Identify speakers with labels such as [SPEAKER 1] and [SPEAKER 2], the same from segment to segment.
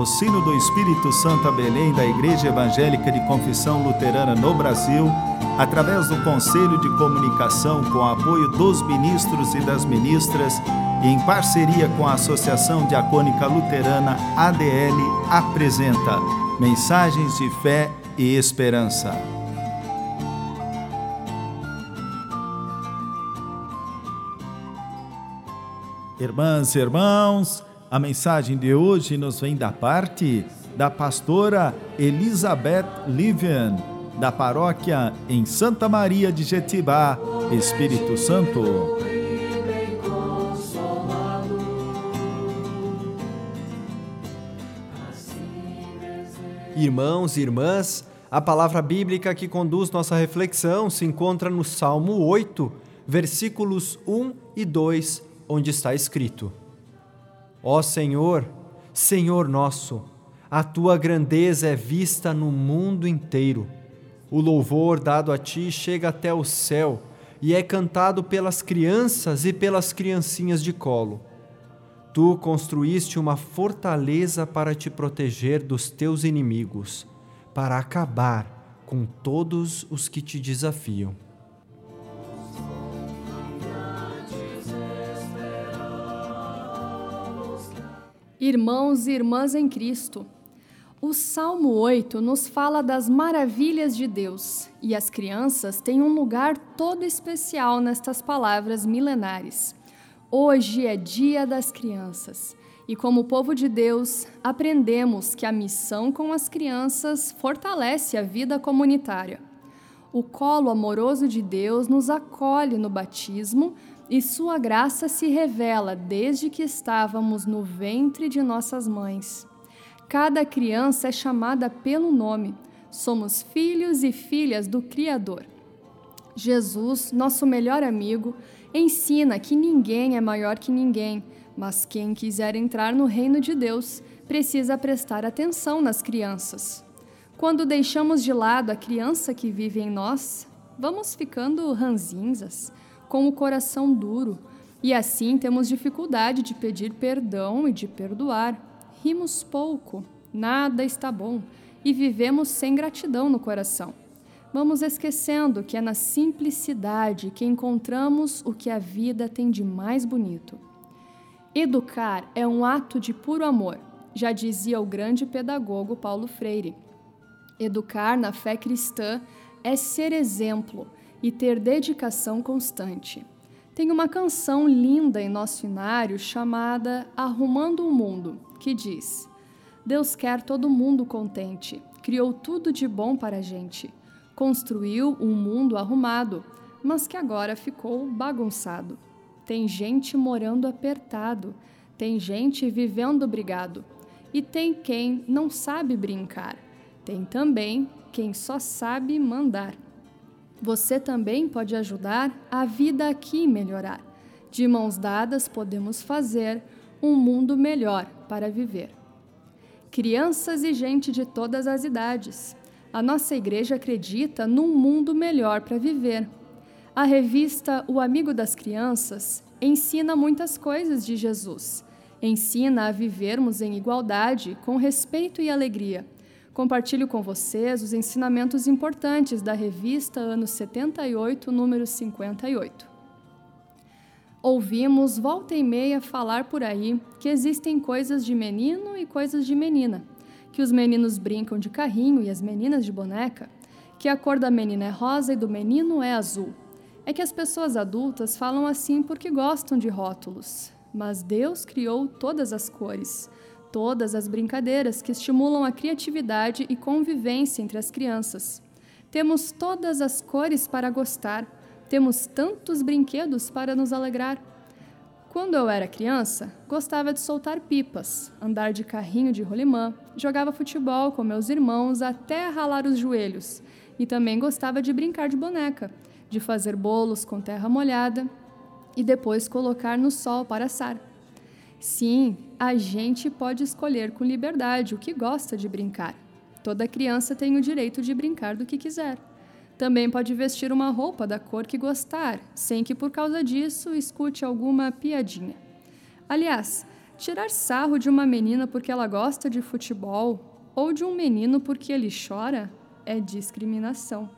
[SPEAKER 1] o Sino do Espírito Santo a Belém da Igreja Evangélica de Confissão Luterana no Brasil, através do Conselho de Comunicação com apoio dos ministros e das ministras e em parceria com a Associação Diacônica Luterana ADL, apresenta Mensagens de Fé e Esperança. Irmãs e irmãos, a mensagem de hoje nos vem da parte da pastora Elizabeth Livian, da paróquia em Santa Maria de Jetibá, Espírito Santo.
[SPEAKER 2] Irmãos e irmãs, a palavra bíblica que conduz nossa reflexão se encontra no Salmo 8, versículos 1 e 2, onde está escrito: Ó Senhor, Senhor nosso, a tua grandeza é vista no mundo inteiro. O louvor dado a ti chega até o céu e é cantado pelas crianças e pelas criancinhas de colo. Tu construíste uma fortaleza para te proteger dos teus inimigos, para acabar com todos os que te desafiam.
[SPEAKER 3] Irmãos e irmãs em Cristo, o Salmo 8 nos fala das maravilhas de Deus e as crianças têm um lugar todo especial nestas palavras milenares. Hoje é Dia das Crianças e, como povo de Deus, aprendemos que a missão com as crianças fortalece a vida comunitária. O colo amoroso de Deus nos acolhe no batismo e Sua graça se revela desde que estávamos no ventre de nossas mães. Cada criança é chamada pelo nome. Somos filhos e filhas do Criador. Jesus, nosso melhor amigo, ensina que ninguém é maior que ninguém, mas quem quiser entrar no reino de Deus precisa prestar atenção nas crianças. Quando deixamos de lado a criança que vive em nós, vamos ficando ranzinzas com o coração duro, e assim temos dificuldade de pedir perdão e de perdoar. Rimos pouco, nada está bom e vivemos sem gratidão no coração. Vamos esquecendo que é na simplicidade que encontramos o que a vida tem de mais bonito. Educar é um ato de puro amor, já dizia o grande pedagogo Paulo Freire. Educar na fé cristã é ser exemplo, e ter dedicação constante. Tem uma canção linda em nosso inário chamada Arrumando o Mundo, que diz: Deus quer todo mundo contente, criou tudo de bom para a gente, construiu um mundo arrumado, mas que agora ficou bagunçado. Tem gente morando apertado, tem gente vivendo brigado, e tem quem não sabe brincar, tem também quem só sabe mandar. Você também pode ajudar a vida aqui melhorar. De mãos dadas, podemos fazer um mundo melhor para viver. Crianças e gente de todas as idades. A nossa igreja acredita num mundo melhor para viver. A revista O Amigo das Crianças ensina muitas coisas de Jesus. Ensina a vivermos em igualdade, com respeito e alegria compartilho com vocês os ensinamentos importantes da revista Anos 78, número 58. Ouvimos volta e meia falar por aí que existem coisas de menino e coisas de menina, que os meninos brincam de carrinho e as meninas de boneca, que a cor da menina é rosa e do menino é azul. É que as pessoas adultas falam assim porque gostam de rótulos, mas Deus criou todas as cores todas as brincadeiras que estimulam a criatividade e convivência entre as crianças. Temos todas as cores para gostar, temos tantos brinquedos para nos alegrar. Quando eu era criança, gostava de soltar pipas, andar de carrinho de rolimã, jogava futebol com meus irmãos até ralar os joelhos e também gostava de brincar de boneca, de fazer bolos com terra molhada e depois colocar no sol para assar. Sim, a gente pode escolher com liberdade o que gosta de brincar. Toda criança tem o direito de brincar do que quiser. Também pode vestir uma roupa da cor que gostar, sem que por causa disso escute alguma piadinha. Aliás, Tirar sarro de uma menina porque ela gosta de futebol ou de um menino porque ele chora é discriminação.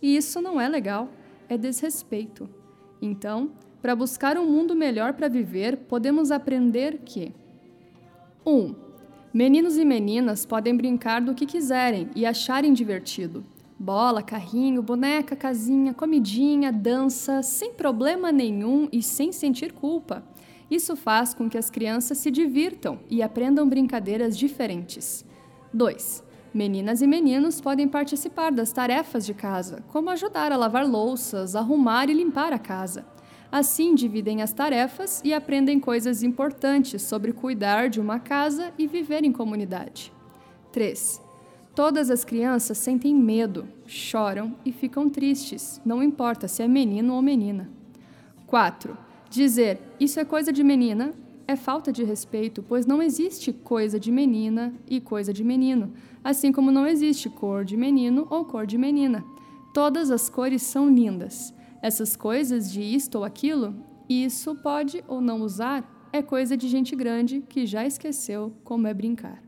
[SPEAKER 3] E isso não é legal, é desrespeito. Então, para buscar um mundo melhor para viver, podemos aprender que 1. Um, meninos e meninas podem brincar do que quiserem e acharem divertido. Bola, carrinho, boneca, casinha, comidinha, dança, sem problema nenhum e sem sentir culpa. Isso faz com que as crianças se divirtam e aprendam brincadeiras diferentes. 2. Meninas e meninos podem participar das tarefas de casa, como ajudar a lavar louças, arrumar e limpar a casa. Assim, dividem as tarefas e aprendem coisas importantes sobre cuidar de uma casa e viver em comunidade. 3. Todas as crianças sentem medo, choram e ficam tristes, não importa se é menino ou menina. 4. Dizer isso é coisa de menina é falta de respeito, pois não existe coisa de menina e coisa de menino, assim como não existe cor de menino ou cor de menina. Todas as cores são lindas. Essas coisas de isto ou aquilo, isso pode ou não usar, é coisa de gente grande que já esqueceu como é brincar.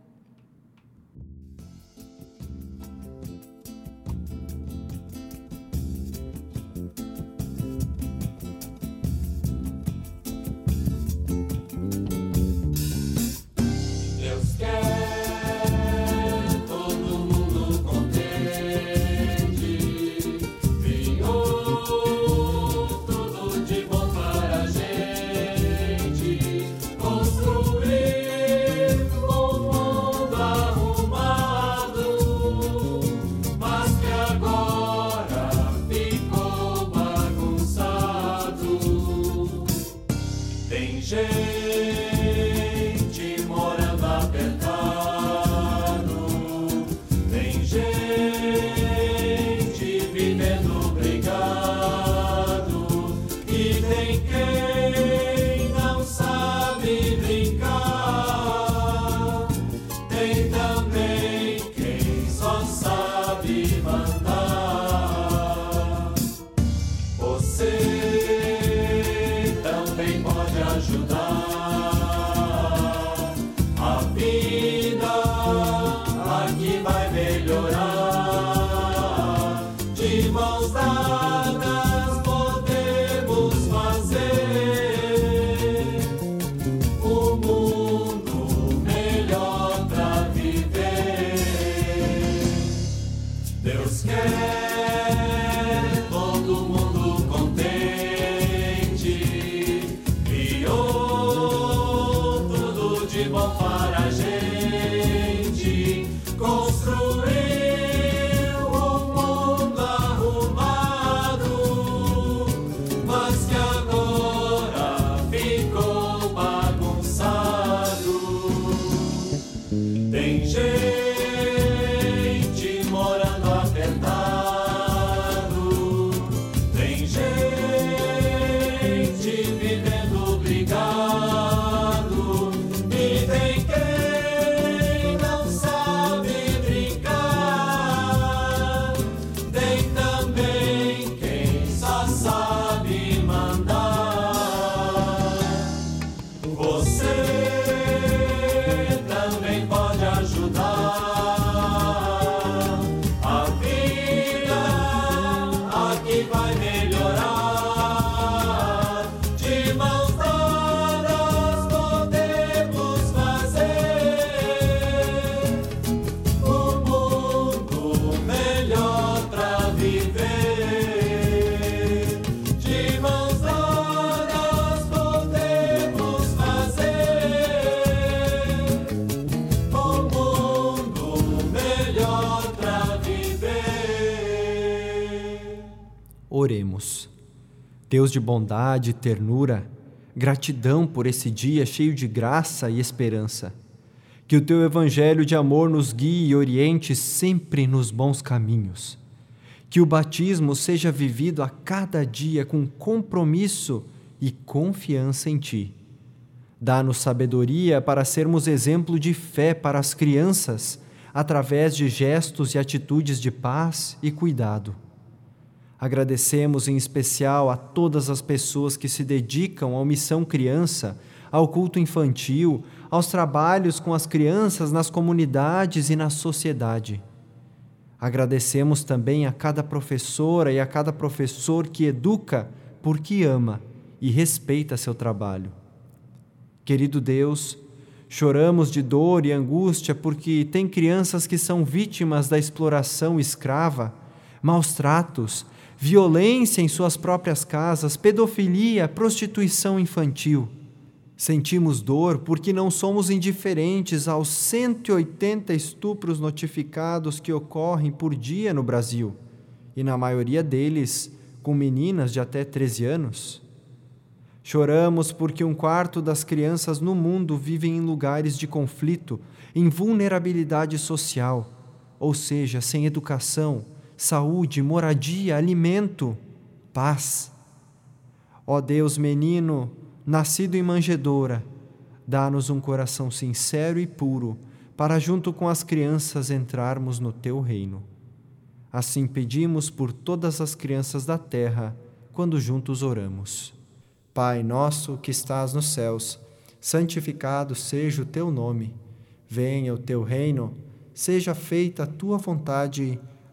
[SPEAKER 2] Oremos. Deus de bondade e ternura, gratidão por esse dia cheio de graça e esperança. Que o teu evangelho de amor nos guie e oriente sempre nos bons caminhos. Que o batismo seja vivido a cada dia com compromisso e confiança em ti. Dá-nos sabedoria para sermos exemplo de fé para as crianças, através de gestos e atitudes de paz e cuidado. Agradecemos em especial a todas as pessoas que se dedicam à missão criança, ao culto infantil, aos trabalhos com as crianças nas comunidades e na sociedade. Agradecemos também a cada professora e a cada professor que educa porque ama e respeita seu trabalho. Querido Deus, choramos de dor e angústia porque tem crianças que são vítimas da exploração escrava, maus tratos, violência em suas próprias casas, pedofilia, prostituição infantil. Sentimos dor porque não somos indiferentes aos 180 estupros notificados que ocorrem por dia no Brasil, e na maioria deles com meninas de até 13 anos. Choramos porque um quarto das crianças no mundo vivem em lugares de conflito, em vulnerabilidade social, ou seja, sem educação, saúde, moradia, alimento, paz. Ó Deus menino, nascido em manjedoura, dá-nos um coração sincero e puro, para junto com as crianças entrarmos no teu reino. Assim pedimos por todas as crianças da terra, quando juntos oramos. Pai nosso que estás nos céus, santificado seja o teu nome. Venha o teu reino, seja feita a tua vontade,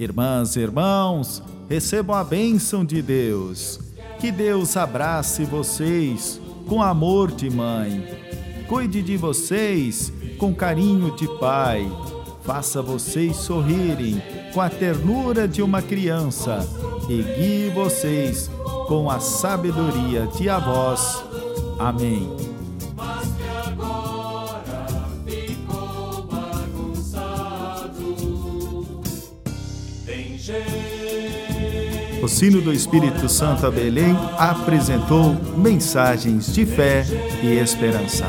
[SPEAKER 1] Irmãs e irmãos, recebam a bênção de Deus. Que Deus abrace vocês com amor de mãe. Cuide de vocês com carinho de pai. Faça vocês sorrirem com a ternura de uma criança e guie vocês com a sabedoria de avós. Amém. O Sino do Espírito Santo a Belém apresentou mensagens de fé e esperança.